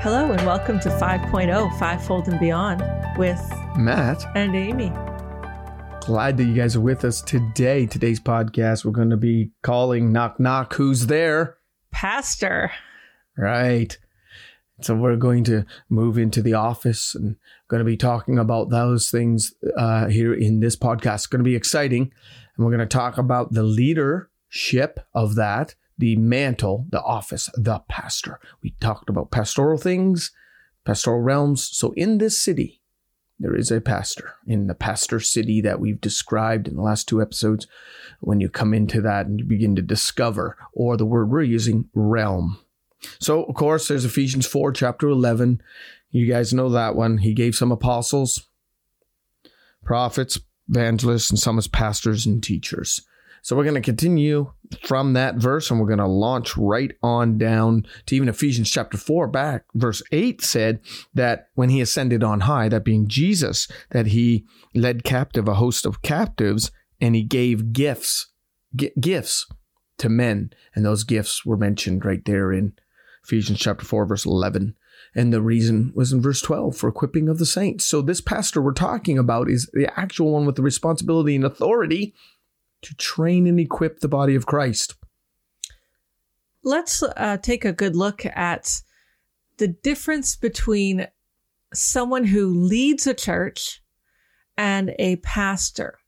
Hello and welcome to 5.0 Fivefold and Beyond with Matt and Amy. Glad that you guys are with us today. Today's podcast, we're going to be calling Knock Knock. Who's there? Pastor. Right. So we're going to move into the office and going to be talking about those things uh, here in this podcast. It's going to be exciting. And we're going to talk about the leadership of that the mantle, the office, the pastor. We talked about pastoral things, pastoral realms. So in this city, there is a pastor in the pastor city that we've described in the last two episodes. When you come into that and you begin to discover, or the word we're using, realm. So, of course, there's Ephesians 4, chapter 11. You guys know that one. He gave some apostles, prophets, evangelists, and some as pastors and teachers. So we're going to continue from that verse and we're going to launch right on down to even Ephesians chapter 4 back. Verse 8 said that when he ascended on high, that being Jesus, that he led captive a host of captives and he gave gifts, g- gifts to men. And those gifts were mentioned right there in Ephesians chapter 4, verse 11. And the reason was in verse 12 for equipping of the saints. So this pastor we're talking about is the actual one with the responsibility and authority to train and equip the body of Christ. Let's uh, take a good look at the difference between someone who leads a church and a pastor.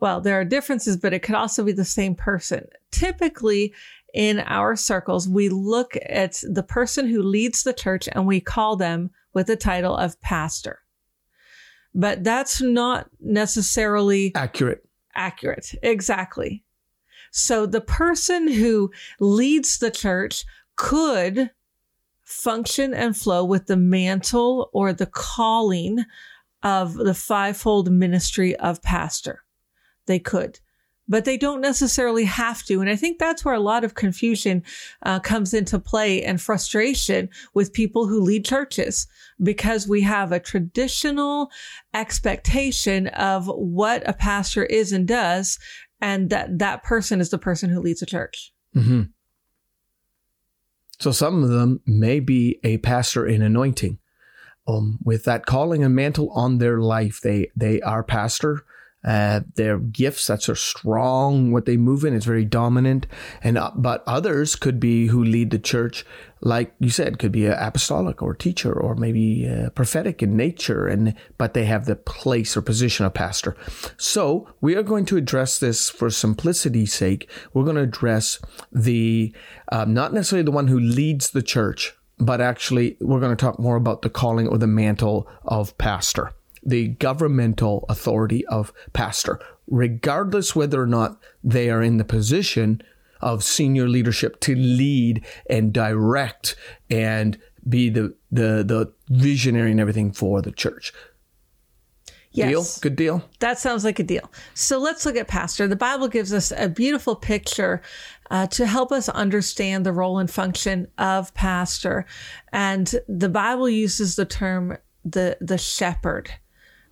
Well, there are differences, but it could also be the same person. Typically, in our circles, we look at the person who leads the church and we call them with the title of pastor. But that's not necessarily accurate accurate. Exactly. So the person who leads the church could function and flow with the mantle or the calling of the fivefold ministry of pastor. They could but they don't necessarily have to. And I think that's where a lot of confusion uh, comes into play and frustration with people who lead churches because we have a traditional expectation of what a pastor is and does, and that that person is the person who leads a church. Mm-hmm. So some of them may be a pastor in anointing. Um, with that calling and mantle on their life, they they are pastor uh, their gifts that's are strong. What they move in is very dominant. And uh, but others could be who lead the church like you said could be apostolic or teacher or maybe uh, prophetic in nature and but they have the place or position of pastor. So we are going to address this for simplicity's sake. We're going to address the um, not necessarily the one who leads the church but actually we're going to talk more about the calling or the mantle of pastor the governmental authority of pastor, regardless whether or not they are in the position of senior leadership to lead and direct and be the the the visionary and everything for the church. Yes. Deal? Good deal? That sounds like a deal. So let's look at pastor. The Bible gives us a beautiful picture uh, to help us understand the role and function of pastor. And the Bible uses the term the, the shepherd.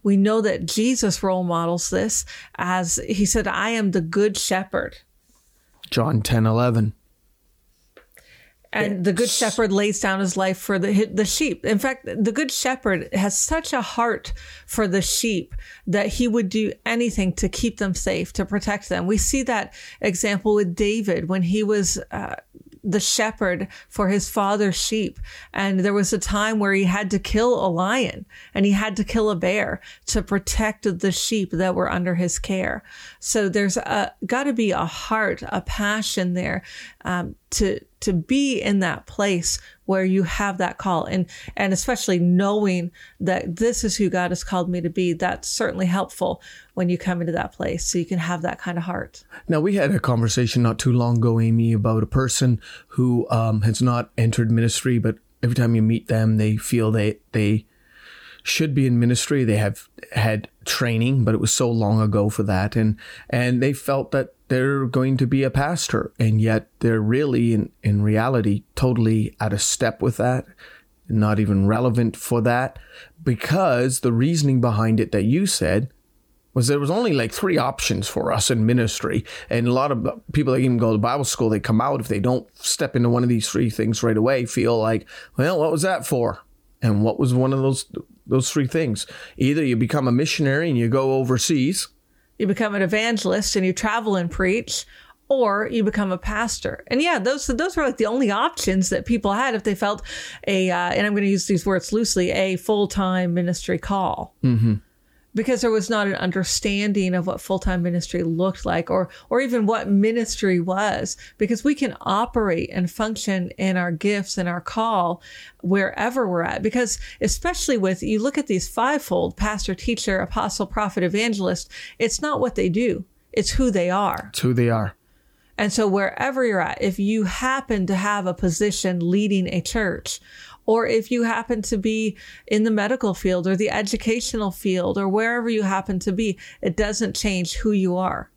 We know that Jesus role models this as he said, I am the good shepherd. John 10 11. And the good shepherd lays down his life for the the sheep. In fact, the good shepherd has such a heart for the sheep that he would do anything to keep them safe, to protect them. We see that example with David when he was uh, the shepherd for his father's sheep. And there was a time where he had to kill a lion and he had to kill a bear to protect the sheep that were under his care. So there's got to be a heart, a passion there um, to to be in that place where you have that call. And and especially knowing that this is who God has called me to be that's certainly helpful when you come into that place so you can have that kind of heart. Now we had a conversation not too long ago amy about a person who um, has not entered ministry but every time you meet them they feel they they should be in ministry they have had training but it was so long ago for that and and they felt that they're going to be a pastor, and yet they're really, in, in reality, totally out of step with that, not even relevant for that, because the reasoning behind it that you said was there was only like three options for us in ministry. And a lot of people that even go to Bible school, they come out if they don't step into one of these three things right away, feel like, well, what was that for? And what was one of those those three things? Either you become a missionary and you go overseas, you become an evangelist and you travel and preach, or you become a pastor. And yeah, those those were like the only options that people had if they felt a uh, and I'm going to use these words loosely a full time ministry call. Mm-hmm. Because there was not an understanding of what full time ministry looked like, or or even what ministry was. Because we can operate and function in our gifts and our call wherever we're at. Because especially with you look at these fivefold pastor, teacher, apostle, prophet, evangelist. It's not what they do; it's who they are. It's who they are. And so wherever you're at, if you happen to have a position leading a church, or if you happen to be in the medical field or the educational field or wherever you happen to be, it doesn't change who you are.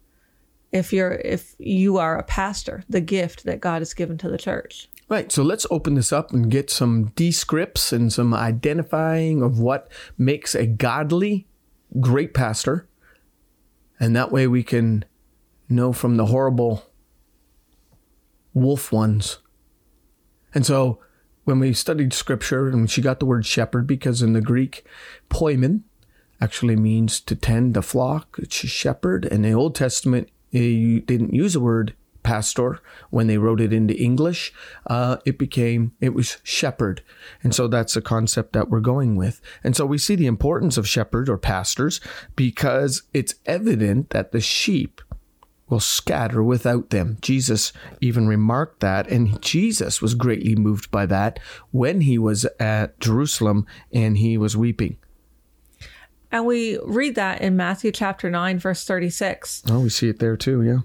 If you're if you are a pastor, the gift that God has given to the church. Right. So let's open this up and get some descripts and some identifying of what makes a godly great pastor. And that way we can know from the horrible wolf ones. And so when we studied scripture and she got the word shepherd because in the Greek, poimen actually means to tend a flock, it's shepherd. In the Old Testament, eh, you didn't use the word pastor when they wrote it into English. Uh, it became, it was shepherd. And so that's the concept that we're going with. And so we see the importance of shepherd or pastors because it's evident that the sheep will scatter without them. Jesus even remarked that, and Jesus was greatly moved by that when he was at Jerusalem and he was weeping. And we read that in Matthew chapter 9, verse 36. Oh, we see it there too, yeah.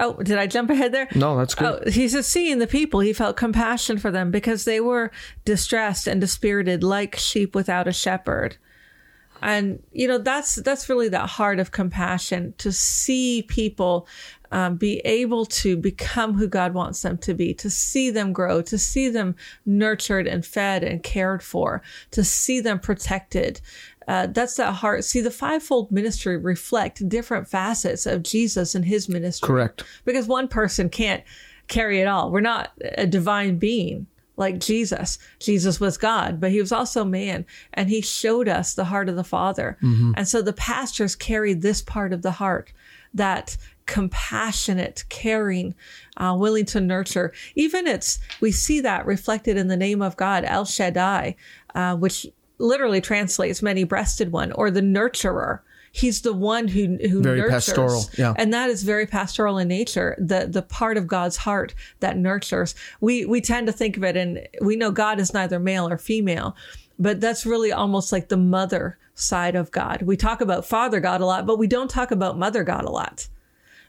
Oh, did I jump ahead there? No, that's good. Oh, he says, seeing the people, he felt compassion for them because they were distressed and dispirited like sheep without a shepherd and you know that's that's really that heart of compassion to see people um, be able to become who God wants them to be, to see them grow, to see them nurtured and fed and cared for, to see them protected. Uh, that's that heart. See, the fivefold ministry reflect different facets of Jesus and his ministry. Correct. Because one person can't carry it all. We're not a divine being like Jesus. Jesus was God, but he was also man, and he showed us the heart of the Father. Mm-hmm. And so the pastors carried this part of the heart that compassionate, caring, uh, willing to nurture. Even it's, we see that reflected in the name of God, El Shaddai, uh, which literally translates many breasted one or the nurturer he's the one who who very nurtures. pastoral, yeah, and that is very pastoral in nature. The the part of God's heart that nurtures. We we tend to think of it, and we know God is neither male or female, but that's really almost like the mother side of God. We talk about Father God a lot, but we don't talk about Mother God a lot.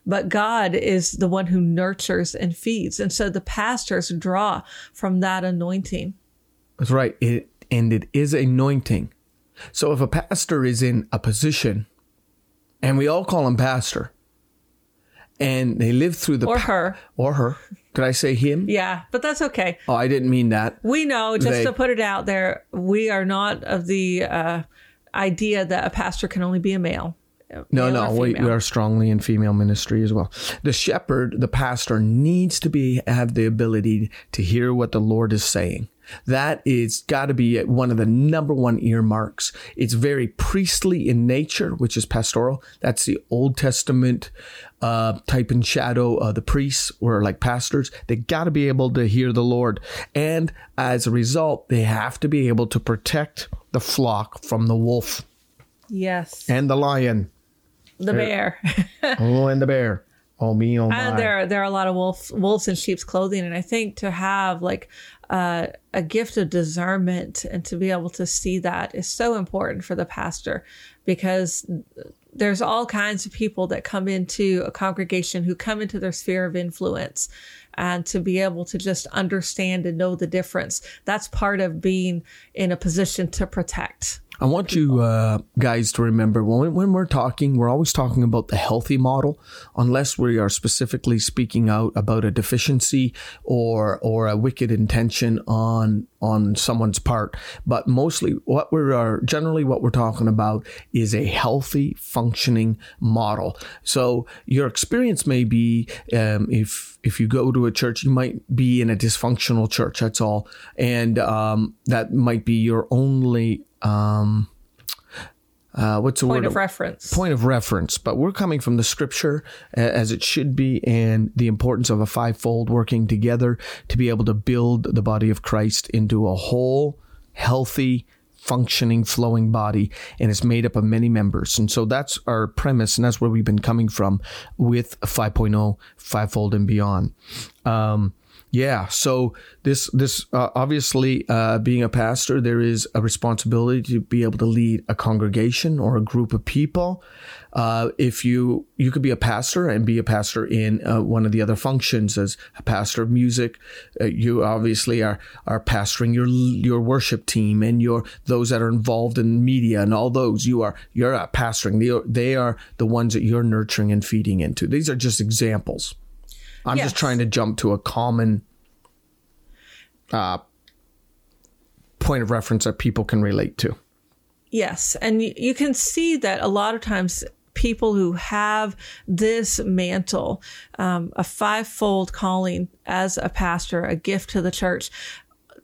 But God is the one who nurtures and feeds. And so the pastors draw from that anointing. That's right. It, and it is anointing. So if a pastor is in a position and we all call him pastor. And they live through the or her or her. Could I say him? Yeah, but that's okay. Oh, I didn't mean that. We know, just they, to put it out there, we are not of the uh, idea that a pastor can only be a male. No, no, we, we, are strongly in female ministry as well. The shepherd, the pastor, needs to be have the ability to hear what the Lord is saying. That is got to be one of the number one earmarks. It's very priestly in nature, which is pastoral. That's the Old Testament uh, type and shadow. Uh, the priests were like pastors. They got to be able to hear the Lord, and as a result, they have to be able to protect the flock from the wolf. Yes, and the lion, the bear. oh, and the bear. Oh me, oh my. And there, there are a lot of wolves, wolves in sheep's clothing, and I think to have like uh, a gift of discernment and to be able to see that is so important for the pastor because there's all kinds of people that come into a congregation who come into their sphere of influence and to be able to just understand and know the difference that's part of being in a position to protect I want you uh, guys to remember when, when we're talking, we're always talking about the healthy model, unless we are specifically speaking out about a deficiency or or a wicked intention on on someone's part. But mostly, what we are generally what we're talking about is a healthy, functioning model. So your experience may be um, if if you go to a church, you might be in a dysfunctional church. That's all, and um, that might be your only um, uh, what's the Point word? of reference. Point of reference. But we're coming from the scripture as it should be, and the importance of a fivefold working together to be able to build the body of Christ into a whole, healthy, functioning, flowing body, and it's made up of many members. And so that's our premise, and that's where we've been coming from with 5.0, fivefold and beyond. Um, yeah. So this this uh, obviously uh, being a pastor, there is a responsibility to be able to lead a congregation or a group of people. Uh, if you you could be a pastor and be a pastor in uh, one of the other functions as a pastor of music, uh, you obviously are are pastoring your your worship team and your those that are involved in media and all those. You are you're pastoring. They are, they are the ones that you're nurturing and feeding into. These are just examples. I'm Yes. just trying to jump to a common uh, point of reference that people can relate to. Yes. And you can see that a lot of times people who have this mantle, um, a fivefold calling as a pastor, a gift to the church,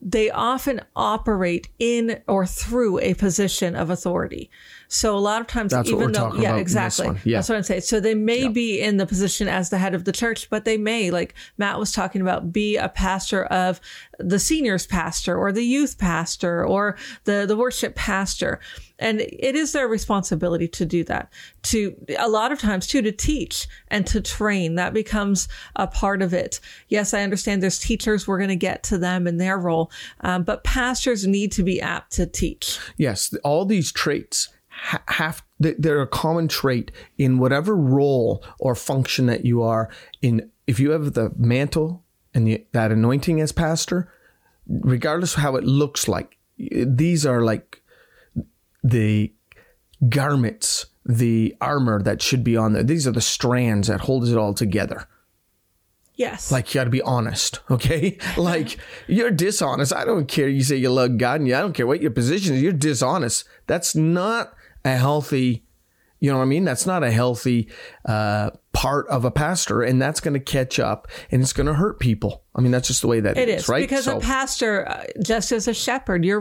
they often operate in or through a position of authority. So a lot of times, That's even though, yeah, about in this exactly. Yeah. That's what I'm saying. So they may be in the position as the head of the church, but they may, like Matt was talking about, be a pastor of the seniors pastor or the youth pastor or the, the worship pastor. And it is their responsibility to do that. To a lot of times too, to teach and to train. That becomes a part of it. Yes, I understand there's teachers. We're going to get to them in their role. Um, but pastors need to be apt to teach. Yes, all these traits ha- have they- they're a common trait in whatever role or function that you are in. If you have the mantle and the, that anointing as pastor, regardless of how it looks like, these are like the garments, the armor that should be on there. These are the strands that holds it all together. Yes. Like you got to be honest, okay? Like you're dishonest. I don't care. You say you love God, and you, I don't care what your position is. You're dishonest. That's not a healthy. You know what I mean? That's not a healthy uh, part of a pastor, and that's going to catch up, and it's going to hurt people. I mean, that's just the way that It is, is right? because So- a pastor, uh, just as a shepherd, you're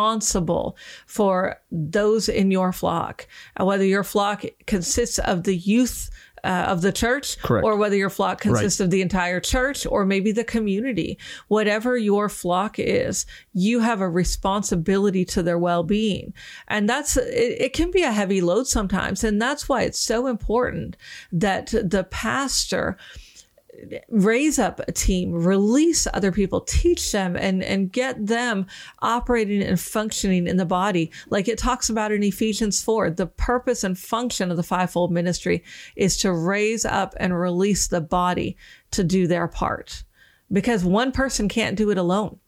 responsible for those in your flock. Whether your flock consists of the youth uh, of the church, Correct. or whether your flock consists of the entire church, or maybe the community, whatever your flock is, you have a responsibility to their well-being, and that's it, it. Can be a heavy load sometimes, and that's why it's so important that the pastor raise up a team, release other people, teach them and, and get them operating and functioning in the body. Like it talks about in Ephesians 4, the purpose and function of the fivefold ministry is to raise up and release the body to do their part because one person can't do it alone.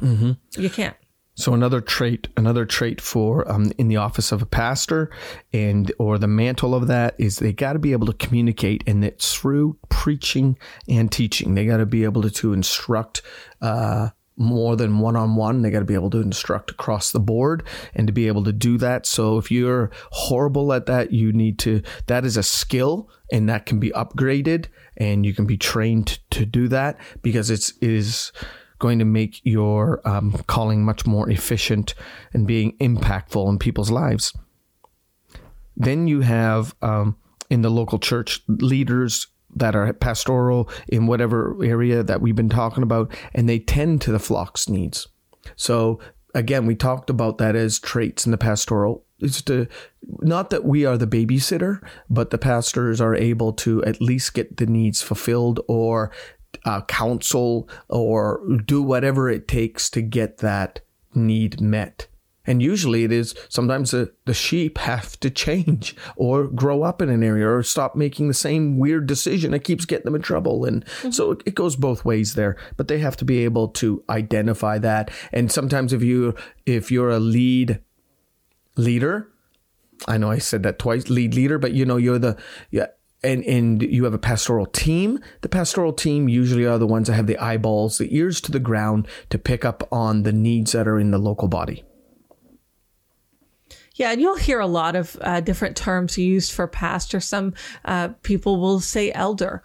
Mm-hmm. You can't. So another trait, another trait for um, in the office of a pastor, and or the mantle of that is they got to be able to communicate, and it's through preaching and teaching. They got to be able to, to instruct uh, more than one on one. They got to be able to instruct across the board, and to be able to do that. So if you're horrible at that, you need to. That is a skill, and that can be upgraded, and you can be trained to do that because it's it is going to make your um, calling much more efficient and being impactful in people's lives. Then you have um, in the local church leaders that are pastoral in whatever area that we've been talking about, and they tend to the flock's needs. So again, we talked about that as traits in the pastoral. It's to not that we are the babysitter, but the pastors are able to at least get the needs fulfilled or uh, counsel or do whatever it takes to get that need met And usually it is sometimes the, the sheep have to change or grow up in an area or stop making the same weird decision that keeps getting them in trouble. And mm-hmm. so it, it goes both ways there, but they have to be able to identify that. And sometimes if you, if you're a lead leader, I know I said that twice, lead leader, but you know, you're the, yeah, and and you have a pastoral team. The pastoral team usually are the ones that have the eyeballs, the ears to the ground to pick up on the needs that are in the local body. Yeah, and you'll hear a lot of uh, different terms used for pastor. Some uh, people will say elder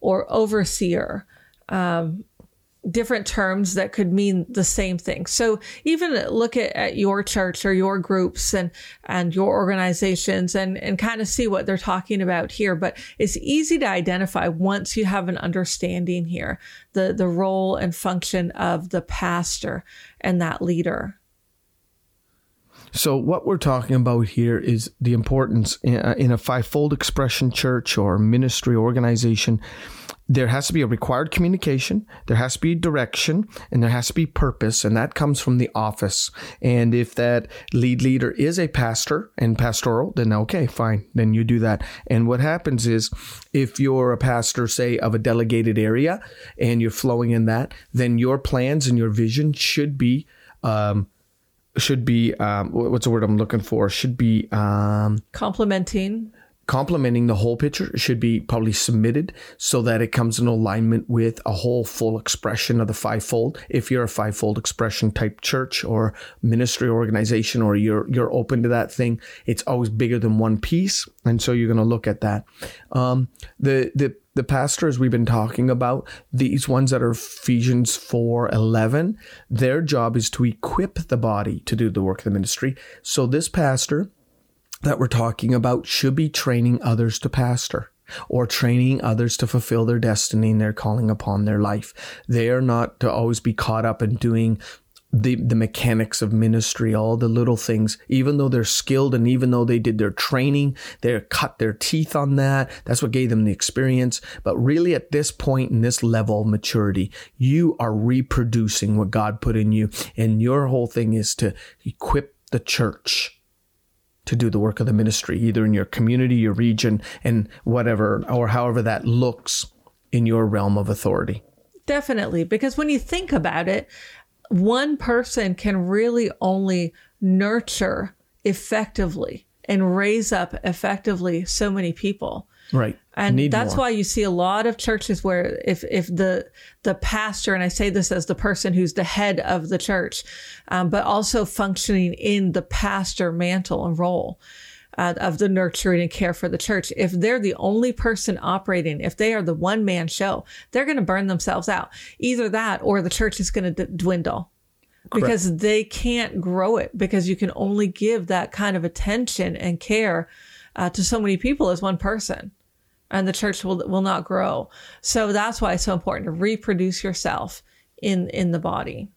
or overseer. Um, different terms that could mean the same thing. So even look at, at your church or your groups and, and your organizations and, and kind of see what they're talking about here. But it's easy to identify once you have an understanding here, the, the role and function of the pastor and that leader. So, what we're talking about here is the importance in a, in a fivefold expression church or ministry organization. There has to be a required communication, there has to be direction, and there has to be purpose, and that comes from the office. And if that lead leader is a pastor and pastoral, then okay, fine, then you do that. And what happens is if you're a pastor, say, of a delegated area and you're flowing in that, then your plans and your vision should be um, should be um, what's the word I'm looking for? Should be um, complementing. Complementing the whole picture should be probably submitted so that it comes in alignment with a whole full expression of the fivefold. If you're a fivefold expression type church or ministry organization, or you're you're open to that thing, it's always bigger than one piece, and so you're going to look at that. Um, the the the pastors we've been talking about, these ones that are Ephesians 4 11, their job is to equip the body to do the work of the ministry. So this pastor that we're talking about should be training others to pastor or training others to fulfill their destiny and their calling upon their life. They are not to always be caught up in doing the the mechanics of ministry, all the little things, even though they're skilled and even though they did their training, they cut their teeth on that. That's what gave them the experience. But really at this point in this level of maturity, you are reproducing what God put in you. And your whole thing is to equip the church to do the work of the ministry, either in your community, your region, and whatever, or however that looks in your realm of authority. Definitely. Because when you think about it, one person can really only nurture effectively and raise up effectively so many people. Right. And that's more. why you see a lot of churches where if if the the pastor and I say this as the person who's the head of the church, um, but also functioning in the pastor mantle and role, uh, of the nurturing and care for the church. If they're the only person operating, if they are the one man show, they're going to burn themselves out. Either that or the church is going to d- dwindle. Correct. Because they can't grow it because you can only give that kind of attention and care uh, to so many people as one person and the church will will not grow. So that's why it's so important to reproduce yourself in in the body.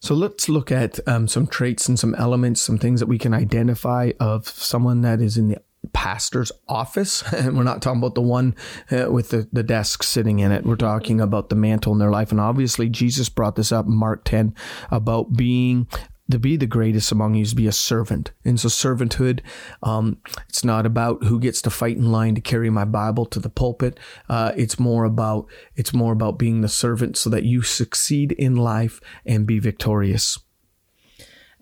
So let's look at um, some traits and some elements, some things that we can identify of someone that is in the pastor's office. And we're not talking about the one uh, with the, the desk sitting in it. We're talking about the mantle in their life. And obviously, Jesus brought this up in Mark 10 about being to be the greatest among you is to be a servant. And so servanthood, um, it's not about who gets to fight in line to carry my Bible to the pulpit. Uh, it's more about it's more about being the servant so that you succeed in life and be victorious.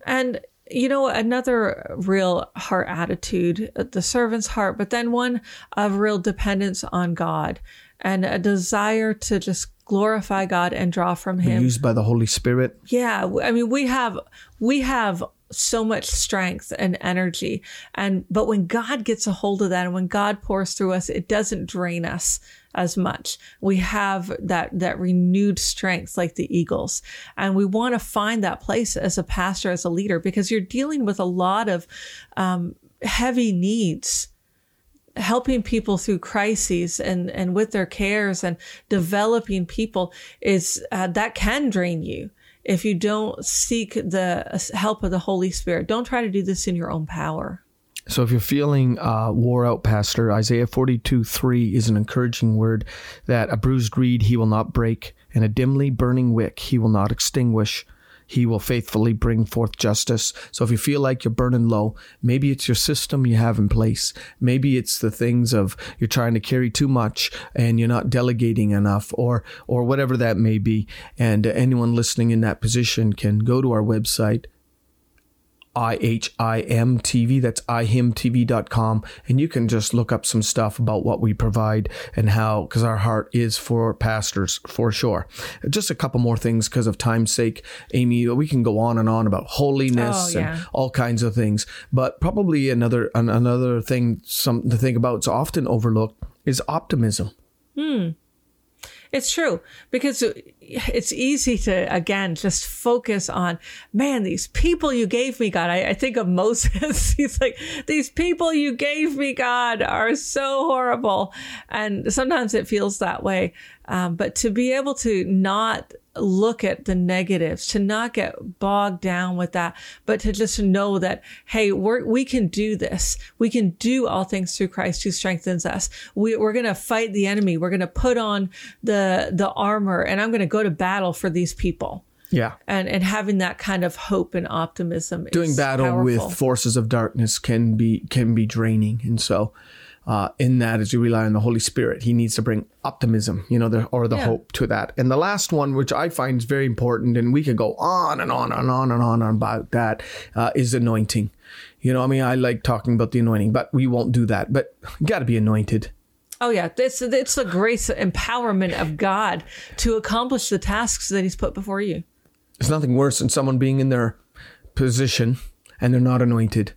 And you know another real heart attitude, the servant's heart, but then one of real dependence on God and a desire to just glorify God and draw from him. Used by the Holy Spirit. Yeah, I mean we have we have so much strength and energy and but when God gets a hold of that and when God pours through us it doesn't drain us as much. We have that that renewed strength like the eagles. And we want to find that place as a pastor as a leader because you're dealing with a lot of um, heavy needs helping people through crises and, and with their cares and developing people is uh, that can drain you if you don't seek the help of the Holy Spirit. Don't try to do this in your own power. So if you're feeling uh, wore out, Pastor, Isaiah 42 3 is an encouraging word that a bruised reed he will not break, and a dimly burning wick he will not extinguish. He will faithfully bring forth justice. So if you feel like you're burning low, maybe it's your system you have in place. Maybe it's the things of you're trying to carry too much and you're not delegating enough or or whatever that may be. And anyone listening in that position can go to our website IHIM TV. That's ihimtv.com. And you can just look up some stuff about what we provide and how, because our heart is for pastors for sure. Just a couple more things because of time's sake. Amy, we can go on and on about holiness Oh, yeah. and all kinds of things. But probably another, an, another thing, something to think about, it's often overlooked, is optimism. Hmm. It's true because it's easy to again just focus on man these people you gave me God. I, I think of Moses. He's like these people you gave me God are so horrible, and sometimes it feels that way. Um, but to be able to not look at the negatives, to not get bogged down with that, but to just know that, hey, we're, we can do this. We can do all things through Christ who strengthens us. We, we're going to fight the enemy. We're going to put on the, the armor and I'm going to go to battle for these people. Yeah. And, and having that kind of hope and optimism. Doing battle powerful. with forces of darkness can be can be draining, and so uh, in that, as you rely on the Holy Spirit, He needs to bring optimism, you know, the, or the Yeah. hope to that. And the last one, which I find is very important, and we could go on and on and on and on about that, uh, is anointing. You know, I mean, I like talking about the anointing, but we won't do that. But you got to be anointed. Oh yeah, it's it's the grace empowerment of God to accomplish the tasks that He's put before you. There's nothing worse than someone being in their position and they're not anointed.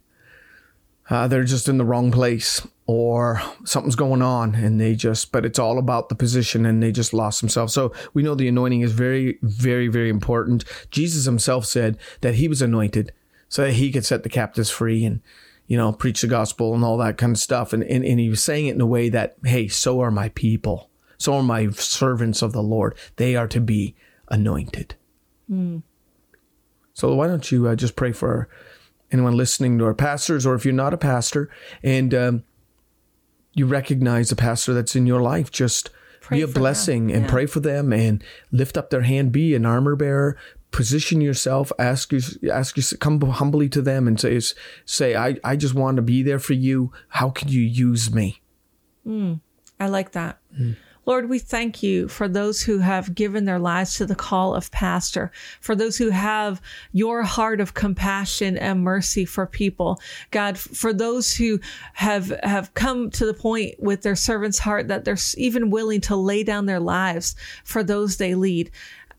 Uh, they're just in the wrong place or something's going on and they just, but it's all about the position and they just lost themselves. So we know the anointing is very, very, very important. Jesus himself said that he was anointed so that he could set the captives free and, you know, preach the gospel and all that kind of stuff. And, and, and he was saying it in a way that, hey, so are my people. So are my servants of the Lord. They are to be anointed. So why don't you uh, just pray for anyone listening to our pastors, or if you're not a pastor and um, you recognize a pastor that's in your life, just Pray be a for them. blessing and Yeah. pray for them and lift up their hand. Be an armor bearer. Position yourself. Ask you. Ask you. Come humbly to them and say, "Say, I, I just want to be there for you. How can you use me?" Hmm. I like that. Hmm. Lord, we thank you for those who have given their lives to the call of pastor, for those who have your heart of compassion and mercy for people. God, for those who have, have come to the point with their servant's heart that they're even willing to lay down their lives for those they lead.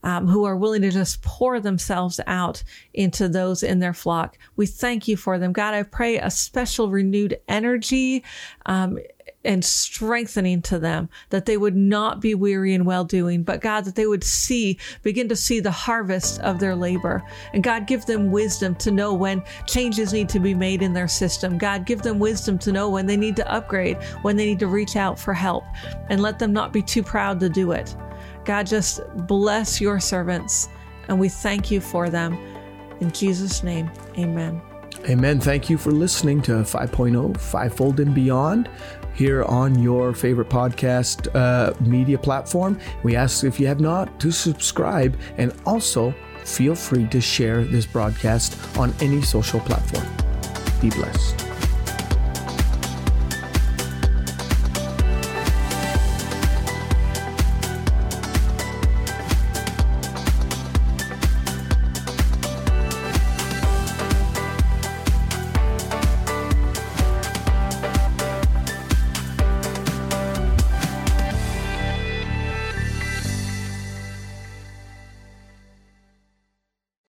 Um, who are willing to just pour themselves out into those in their flock. We thank you for them. God, I pray a special renewed energy um, and strengthening to them that they would not be weary in well doing, but God, that they would see, begin to see the harvest of their labor. And God, give them wisdom to know when changes need to be made in their system. God, give them wisdom to know when they need to upgrade, when they need to reach out for help, and let them not be too proud to do it. God, just bless your servants, and we thank you for them. In Jesus' name, amen. Amen. Thank you for listening to 5.0 Fivefold and Beyond here on your favorite podcast uh, media platform. We ask if you have not to subscribe and also feel free to share this broadcast on any social platform. Be blessed.